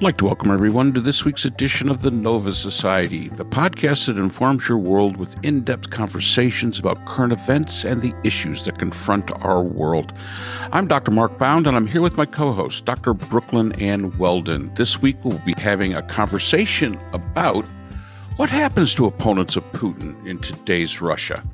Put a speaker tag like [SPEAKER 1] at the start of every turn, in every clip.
[SPEAKER 1] I'd like to welcome everyone to this week's edition of the Nova Society, the podcast that informs your world with in depth conversations about current events and the issues that confront our world. I'm Dr. Mark Bound, and I'm here with my co host, Dr. Brooklynn Ann Weldon. This week, we'll be having a conversation about what happens to opponents of Putin in today's Russia.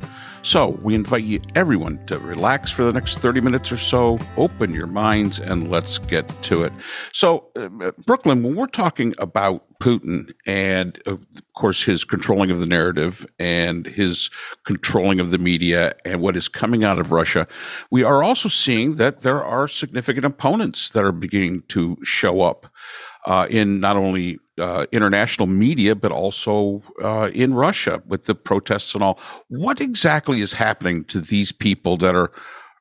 [SPEAKER 1] So, we invite you, everyone, to relax for the next 30 minutes or so, open your minds, and let's get to it. So, uh, Brooklynn, when we're talking about Putin and, of course, his controlling of the narrative and his controlling of the media and what is coming out of Russia, we are also seeing that there are significant opponents that are beginning to show up uh, in not only uh, international media, but also uh, in Russia with the protests and all. What exactly is happening to these people that are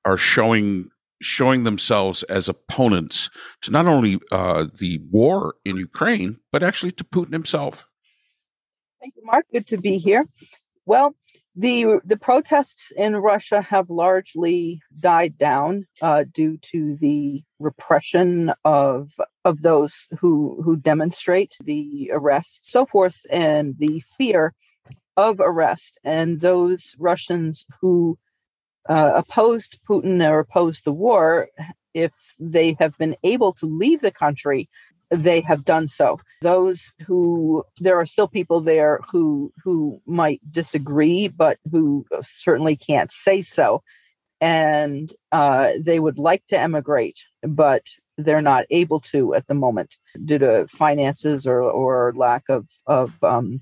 [SPEAKER 1] are showing showing themselves as opponents to not only uh, the war in Ukraine, but actually to Putin himself?
[SPEAKER 2] Thank you, Mark. Good to be here. Well, the the protests in Russia have largely died down uh, due to the repression of of those who who demonstrate, the arrest, so forth, and the fear of arrest. And those Russians who uh, opposed Putin or opposed the war, if they have been able to leave the country, they have done so. Those who there are still people there who who might disagree, but who certainly can't say so, and uh, they would like to emigrate, but they're not able to at the moment due to finances or or lack of of um,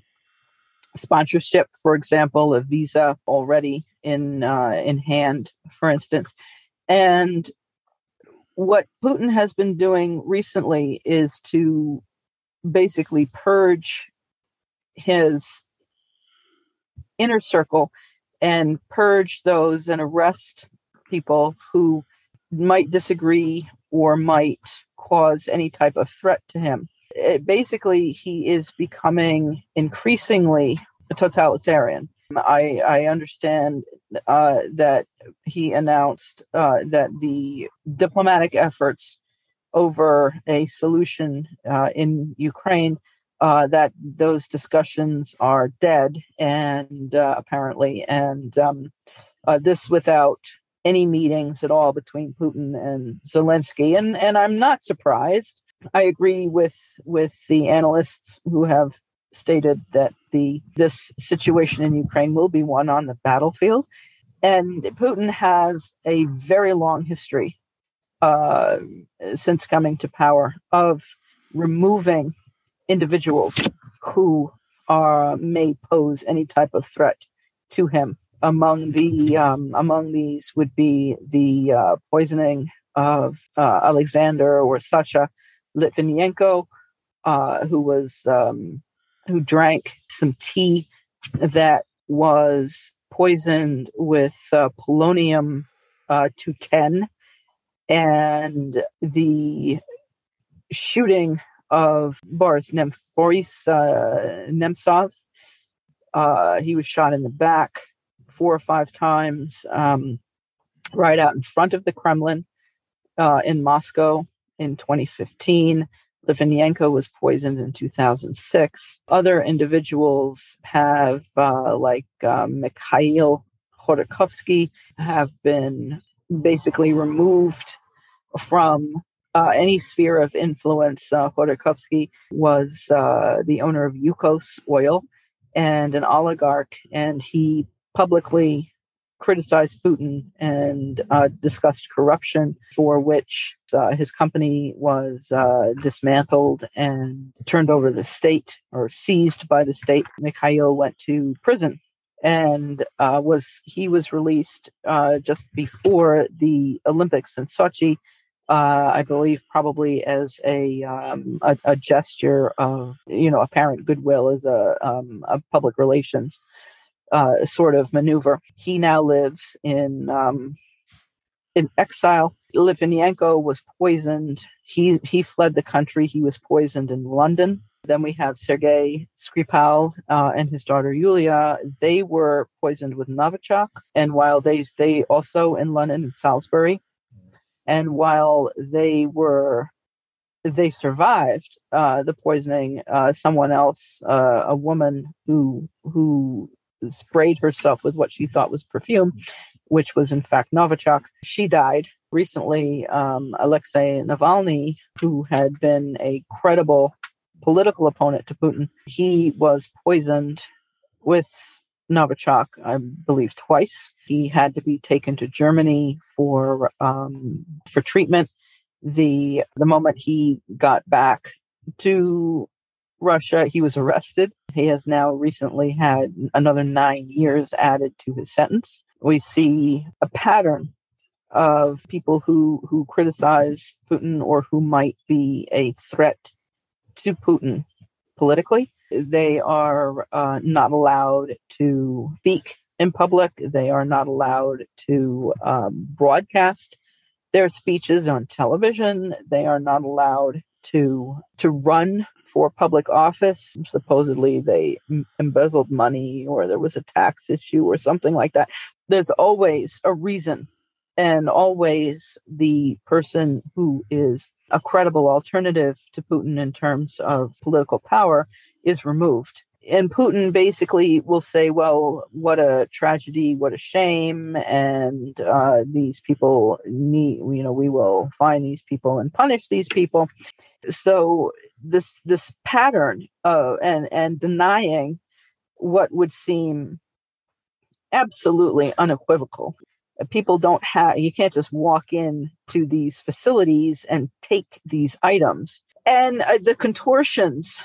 [SPEAKER 2] sponsorship, for example, a visa already in uh, in hand, for instance, and what Putin has been doing recently is to basically purge his inner circle and purge those and arrest people who might disagree or might cause any type of threat to him. It, basically, he is becoming increasingly totalitarian. I, I understand uh, that he announced uh, that the diplomatic efforts over a solution uh, in Ukraine uh, that those discussions are dead and uh, apparently and um, uh, this without any meetings at all between Putin and Zelensky. And and I'm not surprised. I agree with with the analysts who have stated that the this situation in Ukraine will be won on the battlefield, and Putin has a very long history uh, since coming to power of removing individuals who are may pose any type of threat to him. Among the um, among these would be the uh, poisoning of uh, Alexander or Sasha Litvinenko, uh, who was um, who drank some tea that was poisoned with uh, polonium uh, 210 and the shooting of Boris, Nem- Boris uh, Nemtsov. Uh, he was shot in the back four or five times um, right out in front of the Kremlin uh, in Moscow in 2015. Litvinenko was poisoned in 2006. Other individuals have, uh, like uh, Mikhail Khodorkovsky, have been basically removed from uh, any sphere of influence. Uh, Khodorkovsky was uh, the owner of Yukos Oil and an oligarch, and he publicly criticized Putin and uh, discussed corruption, for which uh, his company was uh, dismantled and turned over to the state or seized by the state. Mikhail went to prison and uh, was he was released just before the Olympics in Sochi. Uh, I believe probably as a, um, a, a gesture of you know apparent goodwill as a, um, a public relations uh, sort of maneuver. He now lives in um, in exile. Litvinenko was poisoned. He he fled the country. He was poisoned in London. Then we have Sergei Skripal uh, and his daughter Yulia. They were poisoned with Novichok, and while they stay also in London and Salisbury, and while they were they survived uh, the poisoning. Uh, someone else, uh, a woman who who sprayed herself with what she thought was perfume, which was in fact Novichok. She died recently. Um, Alexei Navalny, who had been a credible political opponent to Putin, he was poisoned with Novichok, I believe, twice. He had to be taken to Germany for um, for treatment. The the moment he got back to Russia, he was arrested. He has now recently had another nine years added to his sentence. We see a pattern of people who who criticize Putin or who might be a threat to Putin politically they are uh, not allowed to speak in public. They are not allowed to um, broadcast their speeches on television. They are not allowed to to run for public office. Supposedly, they embezzled money, or there was a tax issue, or something like that. There's always a reason, and always the person who is a credible alternative to Putin in terms of political power is removed. And Putin basically will say, well, what a tragedy, what a shame. And uh, these people need, you know, we will find these people and punish these people. So this this pattern of and and denying what would seem absolutely unequivocal people don't have you can't just walk in to these facilities and take these items and uh, the contortions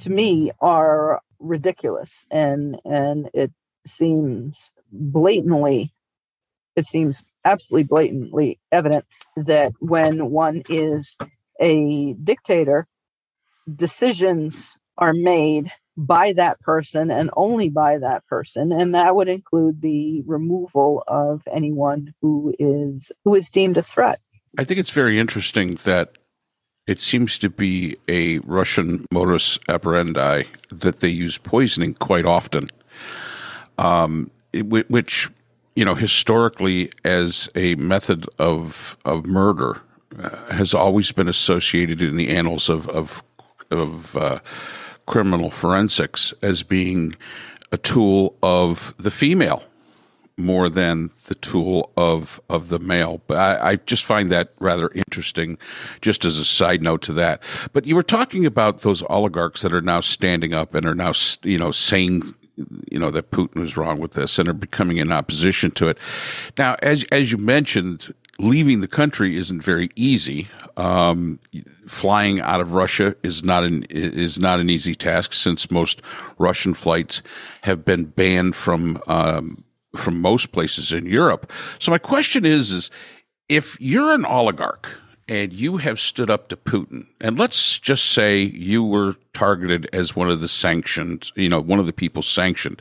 [SPEAKER 2] to me are ridiculous and and it seems blatantly it seems absolutely blatantly evident that when one is a dictator decisions are made by that person and only by that person. And that would include the removal of anyone who is who is deemed a threat.
[SPEAKER 1] I think it's very interesting that it seems to be a Russian modus operandi that they use poisoning quite often, um, which you know historically as a method of of murder uh, has always been associated in the annals of of, of uh, criminal forensics as being a tool of the female more than the tool of of the male. But I, I, just find that rather interesting, just as a side note to that. But you were talking about those oligarchs that are now standing up and are now you know saying you know that Putin was wrong with this and are becoming in opposition to it. Now, as as you mentioned, leaving the country isn't very easy. Um, flying out of Russia is not an is not an easy task since most Russian flights have been banned from um, from most places in Europe. So my question is, is if you're an oligarch and you have stood up to Putin, and let's just say you were targeted as one of the sanctioned, you know, one of the people sanctioned,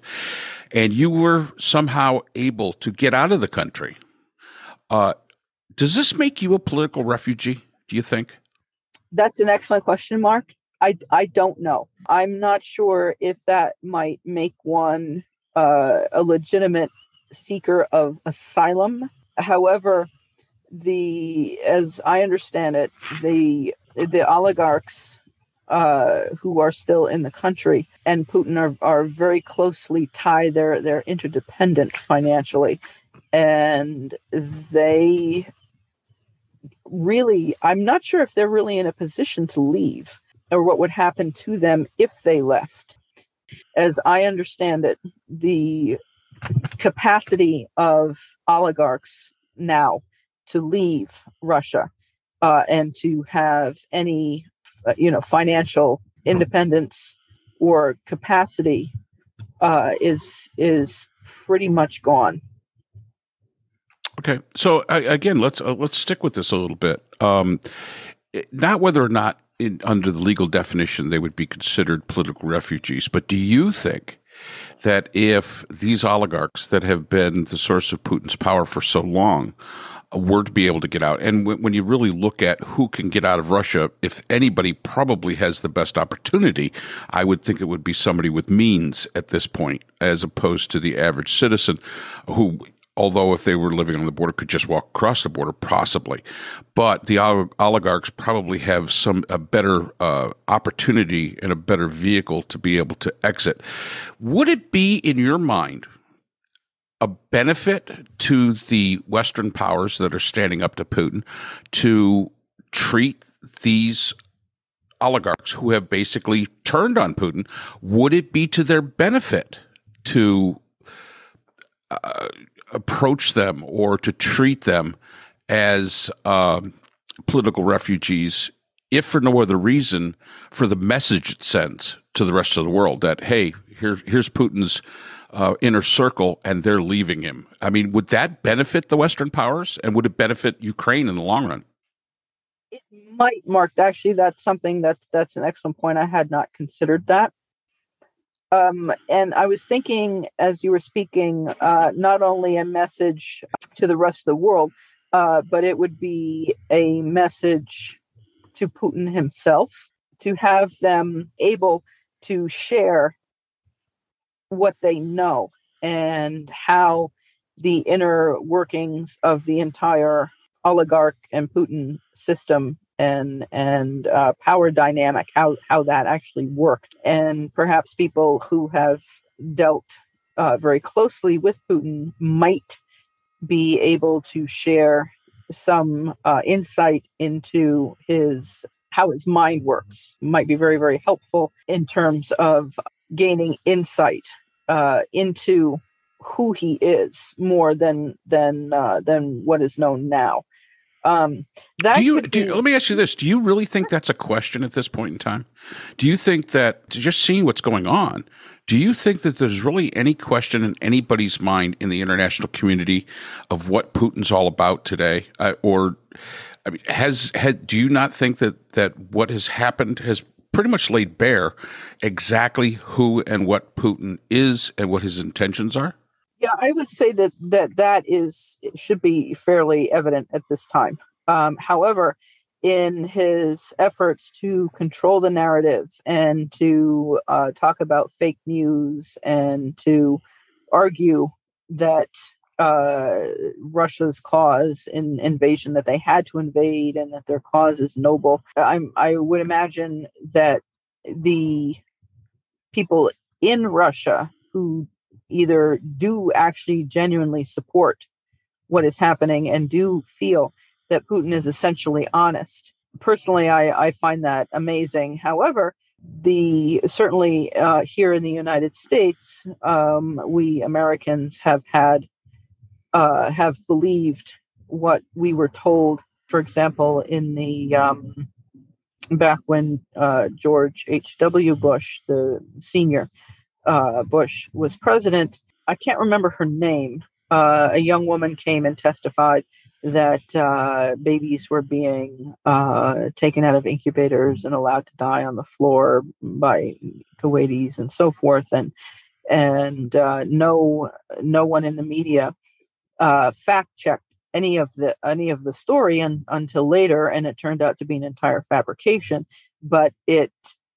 [SPEAKER 1] and you were somehow able to get out of the country, uh, does this make you a political refugee? Do you think?
[SPEAKER 2] That's an excellent question, Mark. I, I don't know. I'm not sure if that might make one uh, a legitimate seeker of asylum. However, the as I understand it, the the oligarchs uh, who are still in the country and Putin are, are very closely tied. They're they're interdependent financially, and they really I'm not sure if they're really in a position to leave or what would happen to them if they left. As I understand it, the capacity of oligarchs now to leave Russia uh, and to have any, uh, you know, financial independence or capacity uh, is is pretty much gone.
[SPEAKER 1] Okay, so again, let's uh, let's stick with this a little bit. Um, not whether or not in, under the legal definition they would be considered political refugees, but do you think that if these oligarchs that have been the source of Putin's power for so long were to be able to get out, and when you really look at who can get out of Russia, if anybody probably has the best opportunity, I would think it would be somebody with means at this point, as opposed to the average citizen who although if they were living on the border, could just walk across the border, possibly. But the oligarchs probably have some a better uh, opportunity and a better vehicle to be able to exit. Would it be, in your mind, a benefit to the Western powers that are standing up to Putin to treat these oligarchs who have basically turned on Putin? Would it be to their benefit to uh, approach them or to treat them as uh, political refugees, if for no other reason, for the message it sends to the rest of the world that hey, here here's Putin's uh, inner circle, and they're leaving him. I mean, would that benefit the Western powers, and would it benefit Ukraine in the long run?
[SPEAKER 2] It might, Mark. Actually, that's something that's that's an excellent point. I had not considered that. Um, and I was thinking as you were speaking, uh, not only a message to the rest of the world, uh, but it would be a message to Putin himself to have them able to share what they know and how the inner workings of the entire oligarch and Putin system and and uh, power dynamic how how that actually worked. And perhaps people who have dealt uh, very closely with Putin might be able to share some uh, insight into his how his mind works. Might be very very helpful in terms of gaining insight uh, into who he is more than than uh, than what is known now um,
[SPEAKER 1] that do you, do you, let me ask you this: Do you really think that's a question at this point in time? Do you think that just seeing what's going on, do you think that there's really any question in anybody's mind in the international community of what Putin's all about today, uh, or I mean, has had? Do you not think that that what has happened has pretty much laid bare exactly who and what Putin is and what his intentions are?
[SPEAKER 2] Yeah, I would say that that that is should be fairly evident at this time. Um, however, in his efforts to control the narrative and to uh, talk about fake news and to argue that uh, Russia's cause in invasion that they had to invade and that their cause is noble. I'm, I would imagine that the people in Russia who either do actually genuinely support what is happening and do feel that Putin is essentially honest. Personally, I, I find that amazing. However, the certainly uh, here in the United States, um, we Americans have had uh, have believed what we were told. For example, in the um, back when uh, George H. W. Bush, the senior, uh, Bush was president, I can't remember her name. Uh, a young woman came and testified that uh, babies were being uh, taken out of incubators and allowed to die on the floor by Kuwaitis and so forth, and and uh, no no one in the media uh, fact checked any of the any of the story and, until later, and it turned out to be an entire fabrication. But it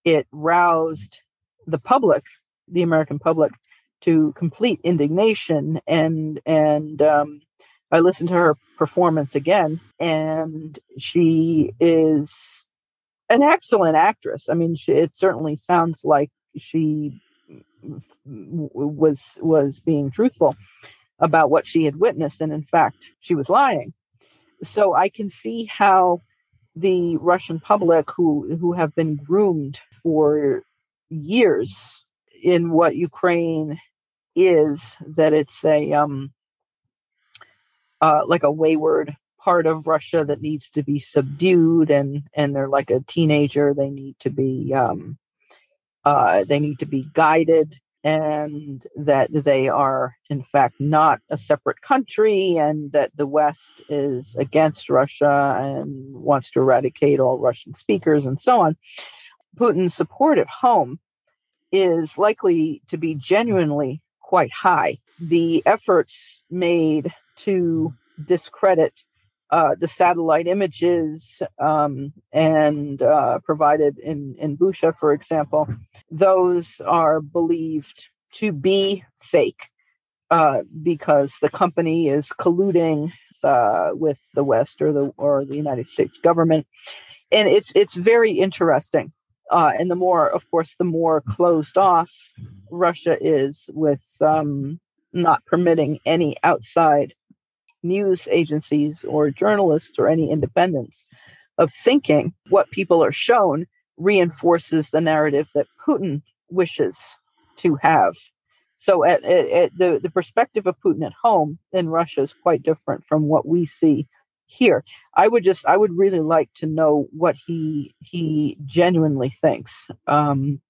[SPEAKER 2] it roused the public the American public to complete indignation and and um, I listened to her performance again, and she is an excellent actress. I mean, she, it certainly sounds like she was was being truthful about what she had witnessed, and in fact, she was lying. So I can see how the Russian public, who who have been groomed for years in what Ukraine is that it's a um uh like a wayward part of Russia that needs to be subdued and and they're like a teenager they need to be um uh they need to be guided and that they are in fact not a separate country and that the west is against Russia and wants to eradicate all Russian speakers and so on. Putin's support at home is likely to be genuinely quite high. The efforts made to discredit uh, the satellite images um, and uh, provided in, in Bucha, for example, those are believed to be fake. uh, because the company is colluding uh, with the West or the or the United States government, and it's it's very interesting. Uh, and the more, of course, the more closed off Russia is with um, not permitting any outside news agencies or journalists or any independence of thinking, what people are shown reinforces the narrative that Putin wishes to have. So, at, at, at the, the perspective of Putin at home in Russia is quite different from what we see here. I would just, I would really like to know what he he genuinely thinks. Um,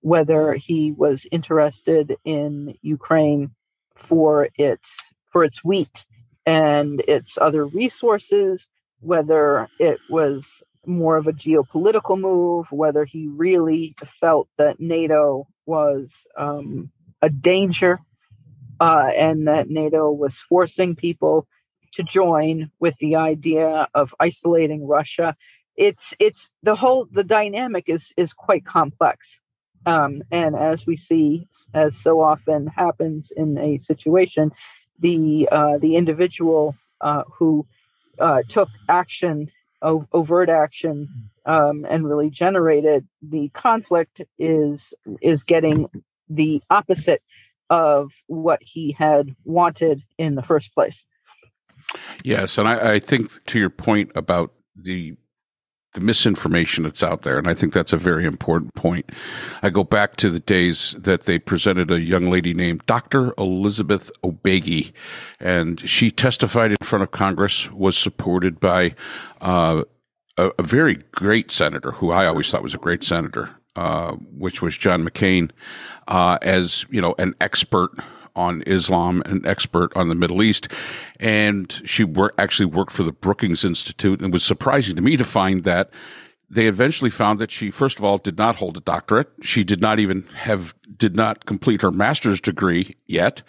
[SPEAKER 2] whether he was interested in Ukraine for its for its wheat and its other resources, whether it was more of a geopolitical move, whether he really felt that NATO was um, a danger uh, and that NATO was forcing people to join with the idea of isolating Russia. It's it's the whole the dynamic is is quite complex. Um, and as we see, as so often happens in a situation, the uh, the individual uh, who uh, took action, overt action, um, and really generated the conflict is is getting the opposite of what he had wanted in the first place.
[SPEAKER 1] Yes, and I, I think to your point about the the misinformation that's out there. And I think that's a very important point. I go back to the days that they presented a young lady named Dr. Elizabeth O'Bagy, and she testified in front of Congress, was supported by uh, a, a, very great senator, who I always thought was a great senator, uh, which was John McCain, uh, as you know, an expert on Islam, an expert on the Middle East, and she wor- actually worked for the Brookings Institute. And it was surprising to me to find that they eventually found that she, first of all, did not hold a doctorate. She did not even have, did not complete her master's degree yet,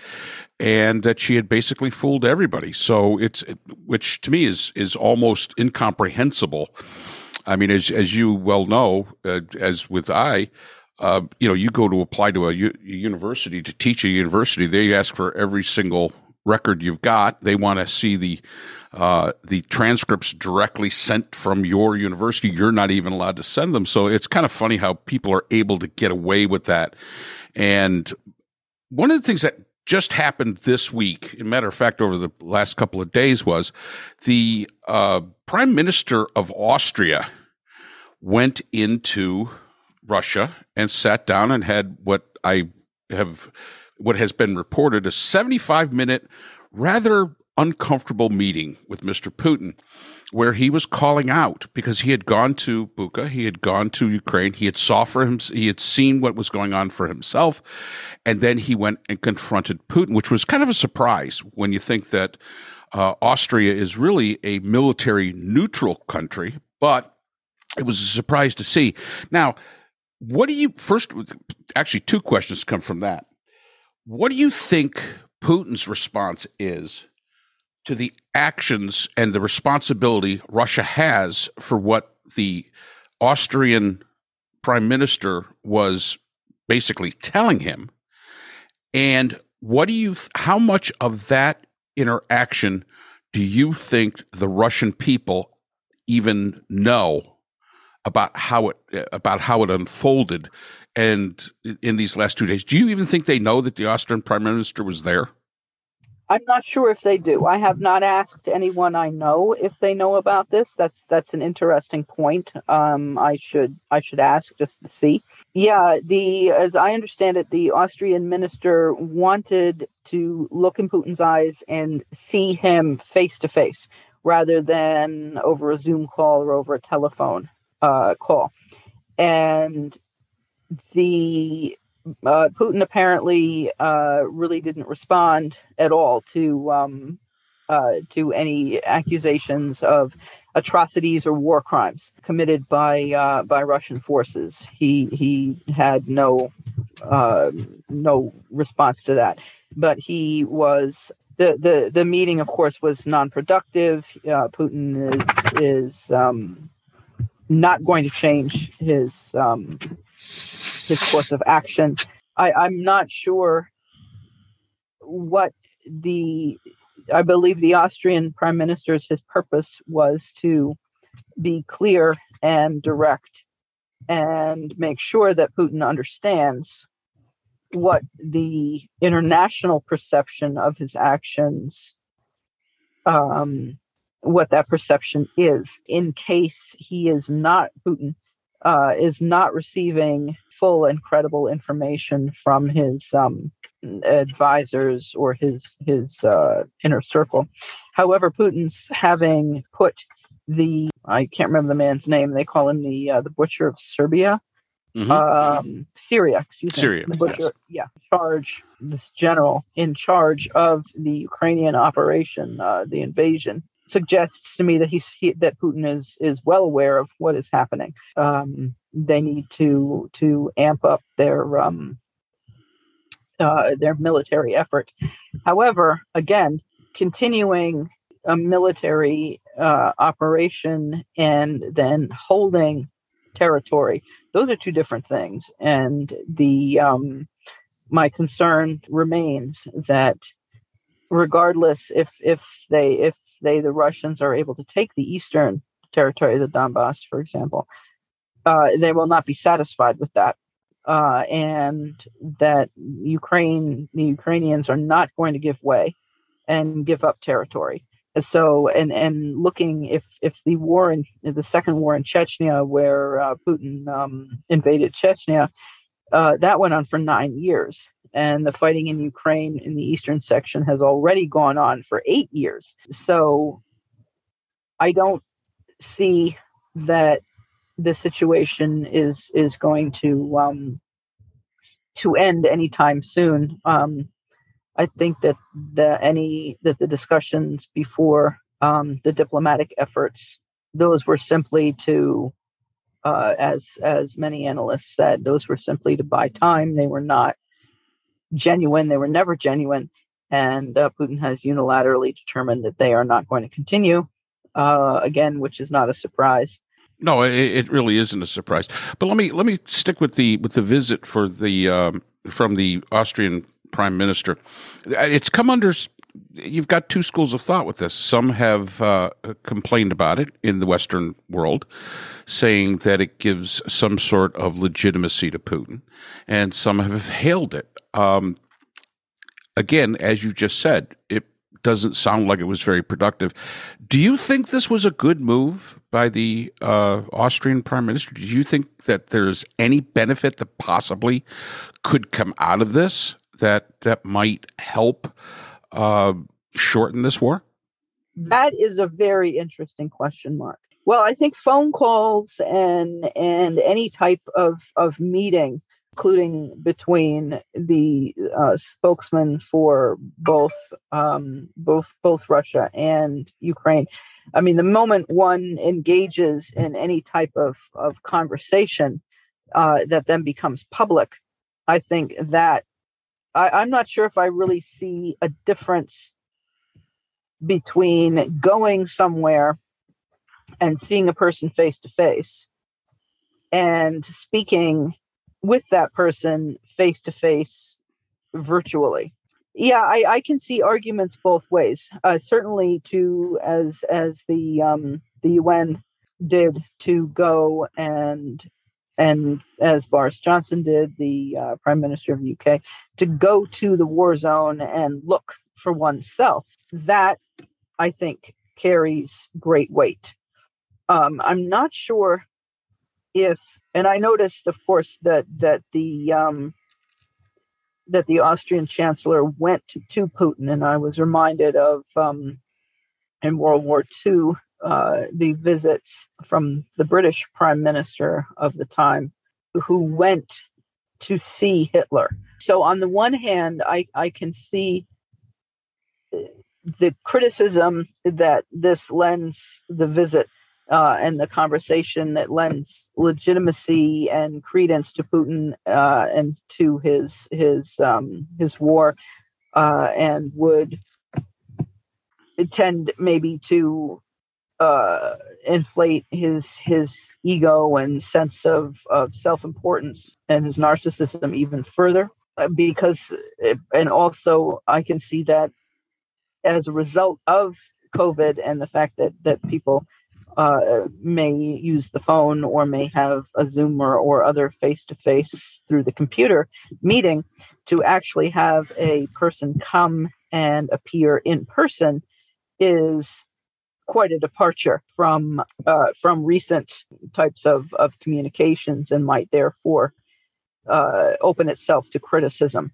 [SPEAKER 1] and that she had basically fooled everybody. So it's, which to me is is almost incomprehensible. I mean, as as you well know, uh, as with I, uh, you know, you go to apply to a, u- a university to teach a university, they ask for every single record you've got. They want to see the uh, the transcripts directly sent from your university. You're not even allowed to send them. So it's kind of funny how people are able to get away with that. And one of the things that just happened this week, in matter of fact, over the last couple of days, was the uh, prime minister of Austria went into Russia and sat down and had what I have, what has been reported, a 75 minute, rather uncomfortable meeting with Mr. Putin, where he was calling out because he had gone to Bucha, he had gone to Ukraine, he had saw for him, he had seen what was going on for himself, and then he went and confronted Putin, which was kind of a surprise when you think that uh, Austria is really a military neutral country, but it was a surprise to see. Now, what do you first? Actually, two questions come from that. What do you think Putin's response is to the actions and the responsibility Russia has for what the Austrian prime minister was basically telling him? And what do you, how much of that interaction do you think the Russian people even know about how it about how it unfolded and in these last two days. Do you even think they know that the Austrian prime minister was there?
[SPEAKER 2] I'm not sure if they do. I have not asked anyone I know if they know about this. That's that's an interesting point. Um, I should I should ask just to see. Yeah, the as I understand it, the Austrian minister wanted to look in Putin's eyes and see him face to face rather than over a Zoom call or over a telephone uh, call, and the uh, Putin apparently uh, really didn't respond at all to um, uh, to any accusations of atrocities or war crimes committed by uh, by Russian forces. He he had no uh, no response to that, but he was. The, the, the meeting, of course, was non-productive. Uh, Putin is is um, not going to change his um, his course of action. I, I'm not sure what the I believe the Austrian prime minister's his purpose was to be clear and direct and make sure that Putin understands what the international perception of his actions um, what that perception is in case he is not Putin uh, is not receiving full and credible information from his um, advisors or his his uh, inner circle. However, Putin's having put the I can't remember the man's name. They call him the uh, the butcher of Serbia. Mm-hmm. Um, Syria, excuse
[SPEAKER 1] me. Syria,
[SPEAKER 2] butcher,
[SPEAKER 1] yes.
[SPEAKER 2] yeah, charge this general in charge of the Ukrainian operation, uh, the invasion suggests to me that he's he, that Putin is is well aware of what is happening. Um, they need to to amp up their um, uh, their military effort. However, again, continuing a military uh, operation and then holding territory those are two different things and the um, my concern remains that regardless if if they if they, the Russians, are able to take the eastern territory of the Donbass, for example, uh, they will not be satisfied with that. Uh, and that Ukraine, the Ukrainians are not going to give way and give up territory. And So, and and looking if if the war in the second war in Chechnya, where uh, Putin um, invaded Chechnya, uh, that went on for nine years, and the fighting in Ukraine in the eastern section has already gone on for eight years. So I don't see that the situation is is going to um, to end anytime soon. Um, I think that the any that the discussions before um, the diplomatic efforts those were simply to uh, as as many analysts said those were simply to buy time they were not genuine. They were never genuine. And uh, Putin has unilaterally determined that they are not going to continue, uh, again, which is not a surprise.
[SPEAKER 1] No, it, it, really isn't a surprise. But let me let me stick with the with the visit for the um, from the Austrian prime minister. It's come under. You've got two schools of thought with this. Some have uh, complained about it in the Western world, saying that it gives some sort of legitimacy to Putin, and some have hailed it um, again, as you just said, it doesn't sound like it was very productive. Do you think this was a good move by the uh, Austrian prime minister? Do you think that there's any benefit that possibly could come out of this that that might help uh, shorten this war?
[SPEAKER 2] That is a very interesting question, Mark. Well, I think phone calls and and any type of of meeting including between the uh, spokesman for both um, both both Russia and Ukraine. I mean, the moment one engages in any type of of conversation uh, that then becomes public, I think that I, I'm not sure if I really see a difference between going somewhere and seeing a person face to face and speaking with that person face to face virtually. Yeah I, I can see arguments both ways uh, certainly to as as the um the un did to go and and as boris johnson did the uh, prime minister of the uk to go to the war zone and look for oneself. That i think carries great weight. Um, i'm not sure if and I noticed, of course, that that the um, that the Austrian Chancellor went to, Putin, and I was reminded of um, in World War II uh, the visits from the British Prime Minister of the time, who went to see Hitler. So on the one hand, I I can see the criticism that this lends the visit uh, and the conversation that lends legitimacy and credence to Putin uh, and to his his um, his war, uh, and would tend maybe to uh, inflate his his ego and sense of of self importance and his narcissism even further. because, and also I can see that as a result of COVID and the fact that that people uh, may use the phone or may have a Zoom or, or other face to face through the computer meeting to actually have a person come and appear in person is quite a departure from uh, from recent types of, of communications and might therefore uh, open itself to criticism.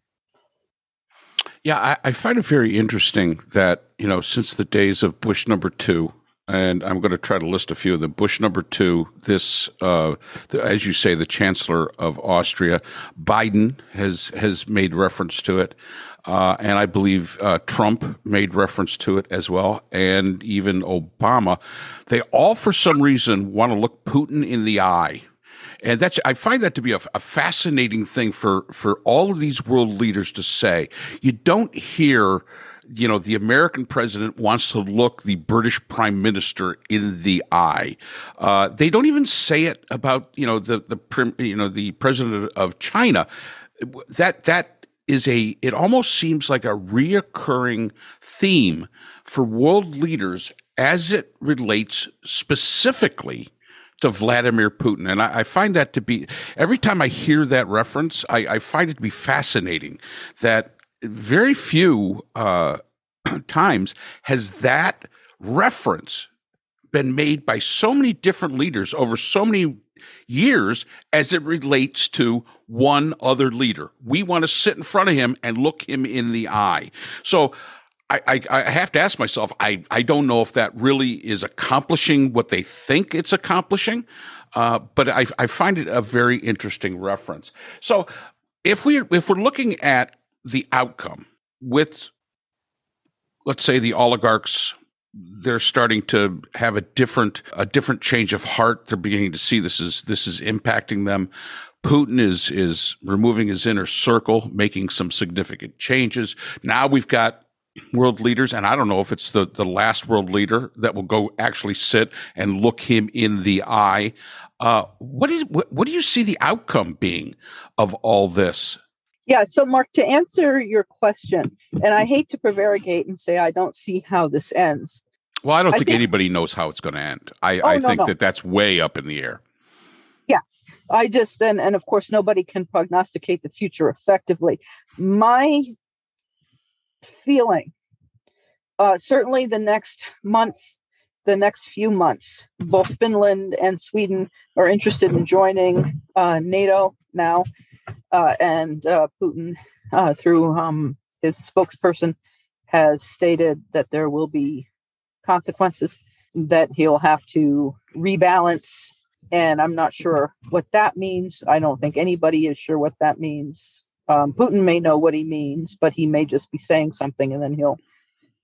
[SPEAKER 1] Yeah, I, I, find it very interesting that you know since the days of Bush number two, and I'm going to try to list a few of them. Bush number two, this, uh, the, as you say, the Chancellor of Austria, Biden has has made reference to it, uh, and I believe uh, Trump made reference to it as well, and even Obama. They all, for some reason, want to look Putin in the eye. And that's I find that to be a, a fascinating thing for for all of these world leaders to say. You don't hear you know, the American president wants to look the British prime minister in the eye. Uh, they don't even say it about, you know, the, the, you know, the president of China. That, that is a, it almost seems like a reoccurring theme for world leaders as it relates specifically to Vladimir Putin. And I, I, find that to be, every time I hear that reference, I, I find it to be fascinating that very few uh, times has that reference been made by so many different leaders over so many years as it relates to one other leader. We want to sit in front of him and look him in the eye. So I, I, I, have to ask myself, I, I don't know if that really is accomplishing what they think it's accomplishing, uh, but I, I find it a very interesting reference. So if we if we're looking at the outcome with let's say the oligarchs they're starting to have a different a different change of heart they're beginning to see this is this is impacting them Putin is is removing his inner circle, making some significant changes. Now we've got world leaders, and I don't know if it's the, the last world leader that will go actually sit and look him in the eye. Uh, what is what, what do you see the outcome being of all this?
[SPEAKER 2] Yeah, so Mark, to answer your question, and I hate to prevaricate and say I don't see how this ends.
[SPEAKER 1] Well, I don't I think, think, anybody knows how it's going to end. I, oh, I no, think no. that that's way up in the air.
[SPEAKER 2] Yes, I just and and of course nobody can prognosticate the future effectively. My feeling, uh, certainly the next months, the next few months, both Finland and Sweden are interested in joining uh, NATO now and uh, Putin, uh, through um, his spokesperson, has stated that there will be consequences, that he'll have to rebalance. And I'm not sure what that means. I don't think anybody is sure what that means. Um, Putin may know what he means, but he may just be saying something and then he'll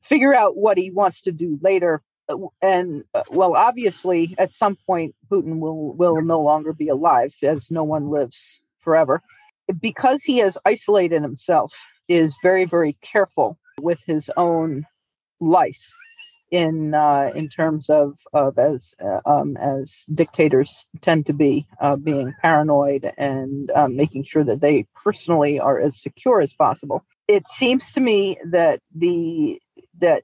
[SPEAKER 2] figure out what he wants to do later uh, and uh, well obviously at some point putin will will no longer be alive as no one lives forever because he has isolated himself is very very careful with his own life in uh, in terms of of as uh, um, as dictators tend to be uh, being paranoid and um, making sure that they personally are as secure as possible. It seems to me that the that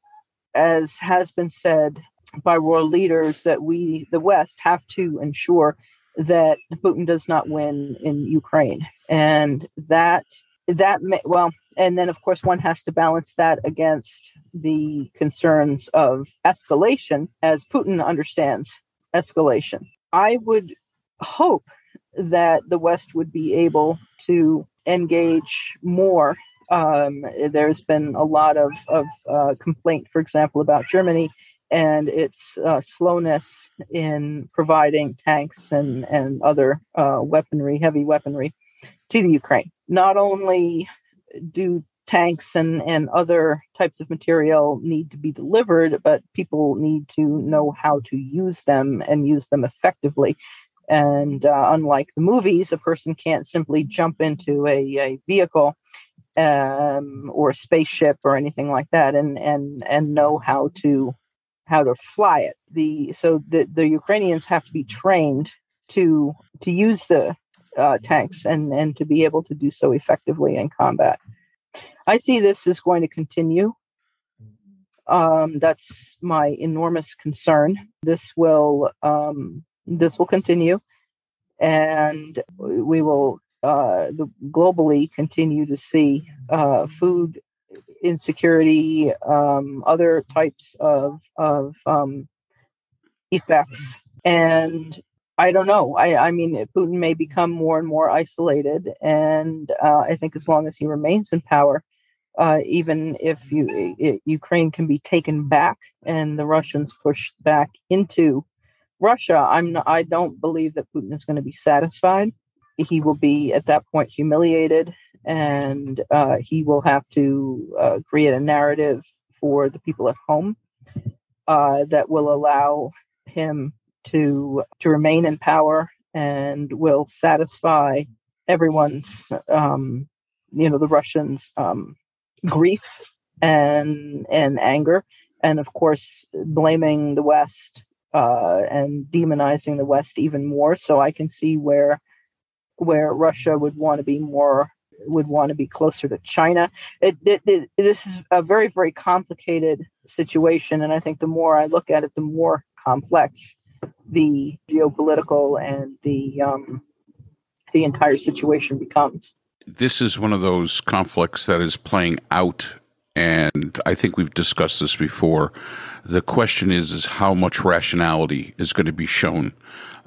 [SPEAKER 2] as has been said by world leaders that we the West have to ensure that Putin does not win in Ukraine, and that that may, well, and then of course one has to balance that against the concerns of escalation, as Putin understands escalation. I would hope that the West would be able to engage more. Um, there's been a lot of, of uh, complaint, for example, about Germany and its uh, slowness in providing tanks and, and other uh, weaponry, heavy weaponry, to the Ukraine. Not only do tanks and, and other types of material need to be delivered, but people need to know how to use them and use them effectively. And uh, unlike the movies, a person can't simply jump into a, a vehicle um, or a spaceship or anything like that and, and, and know how to how to fly it. The so the, the Ukrainians have to be trained to to use the uh, tanks and and to be able to do so effectively in combat. I see this is going to continue. Um, that's my enormous concern. This will um, this will continue, and we will uh, globally continue to see uh, food insecurity, um, other types of of um, effects, and I don't know. I, I mean, Putin may become more and more isolated, and uh, I think as long as he remains in power, uh, even if you, it, Ukraine can be taken back and the Russians pushed back into Russia, I'm not, I don't believe that Putin is going to be satisfied. He will be at that point humiliated, and uh, he will have to uh, create a narrative for the people at home uh, that will allow him to to remain in power and will satisfy everyone's um, you know the Russians um, grief and and anger and of course blaming the West uh, and demonizing the West even more. So I can see where where Russia would want to be more would want to be closer to China. It, it, it, this is a very very complicated situation, and I think the more I look at it, the more complex the geopolitical and the um, the entire situation becomes.
[SPEAKER 1] This is one of those conflicts that is playing out, and I think we've discussed this before. The question is, is how much rationality is going to be shown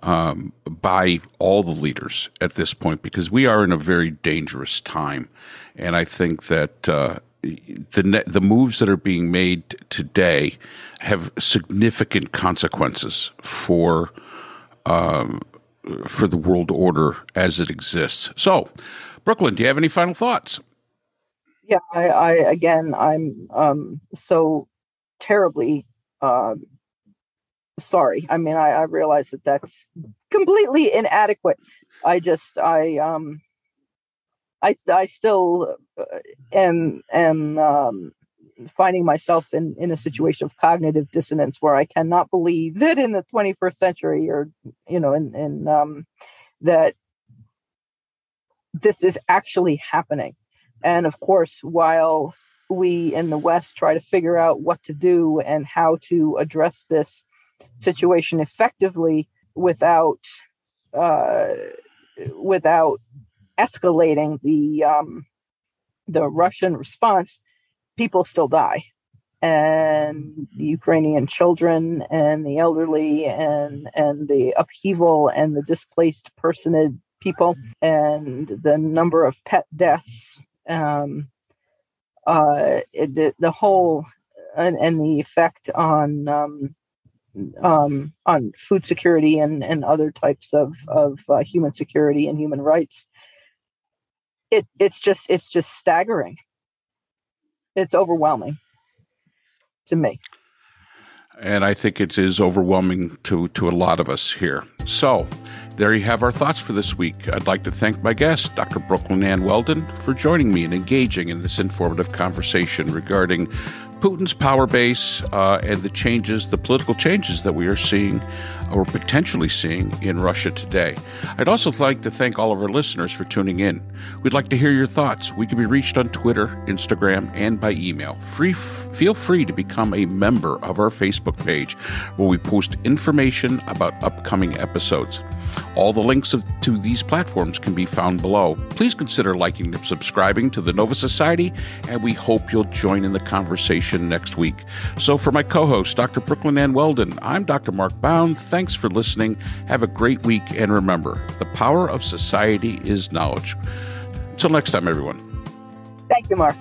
[SPEAKER 1] um, by all the leaders at this point, because we are in a very dangerous time, and I think that uh, the the moves that are being made today have significant consequences for um, for the world order as it exists. So, Brooklynn, do you have any final thoughts?
[SPEAKER 2] Yeah, I, I again, I'm um, so terribly um, sorry. I mean, I, I realize that that's completely inadequate. I just, I um, I, I still uh, am am um, finding myself in in a situation of cognitive dissonance where I cannot believe that in the 21st century or you know in in um, that this is actually happening. And of course, while we in the West try to figure out what to do and how to address this situation effectively without uh, without escalating the um, the Russian response, people still die, and the Ukrainian children and the elderly and and the upheaval and the displaced personage people and the number of pet deaths, um, uh, it, the, the whole and, and the effect on um, um, on food security and, and other types of, of uh, human security and human rights it it's just it's just staggering. It's overwhelming to me.
[SPEAKER 1] And I think it is overwhelming to to a lot of us here. So, there you have our thoughts for this week. I'd like to thank my guest, Dr. Brooklynn Ann Weldon, for joining me and engaging in this informative conversation regarding Putin's power base uh, and the changes, the political changes that we are seeing or potentially seeing in Russia today. I'd also like to thank all of our listeners for tuning in. We'd like to hear your thoughts. We can be reached on Twitter, Instagram, and by email. Free, feel free to become a member of our Facebook page where we post information about upcoming episodes. All the links of, to these platforms can be found below. Please consider liking and subscribing to the Nova Society, and we hope you'll join in the conversation next week. So, for my co host, Dr. Brooklynn Ann Weldon, I'm Dr. Mark Bound. Thanks for listening. Have a great week, and remember the power of society is knowledge. Until next time, everyone.
[SPEAKER 2] Thank you, Mark.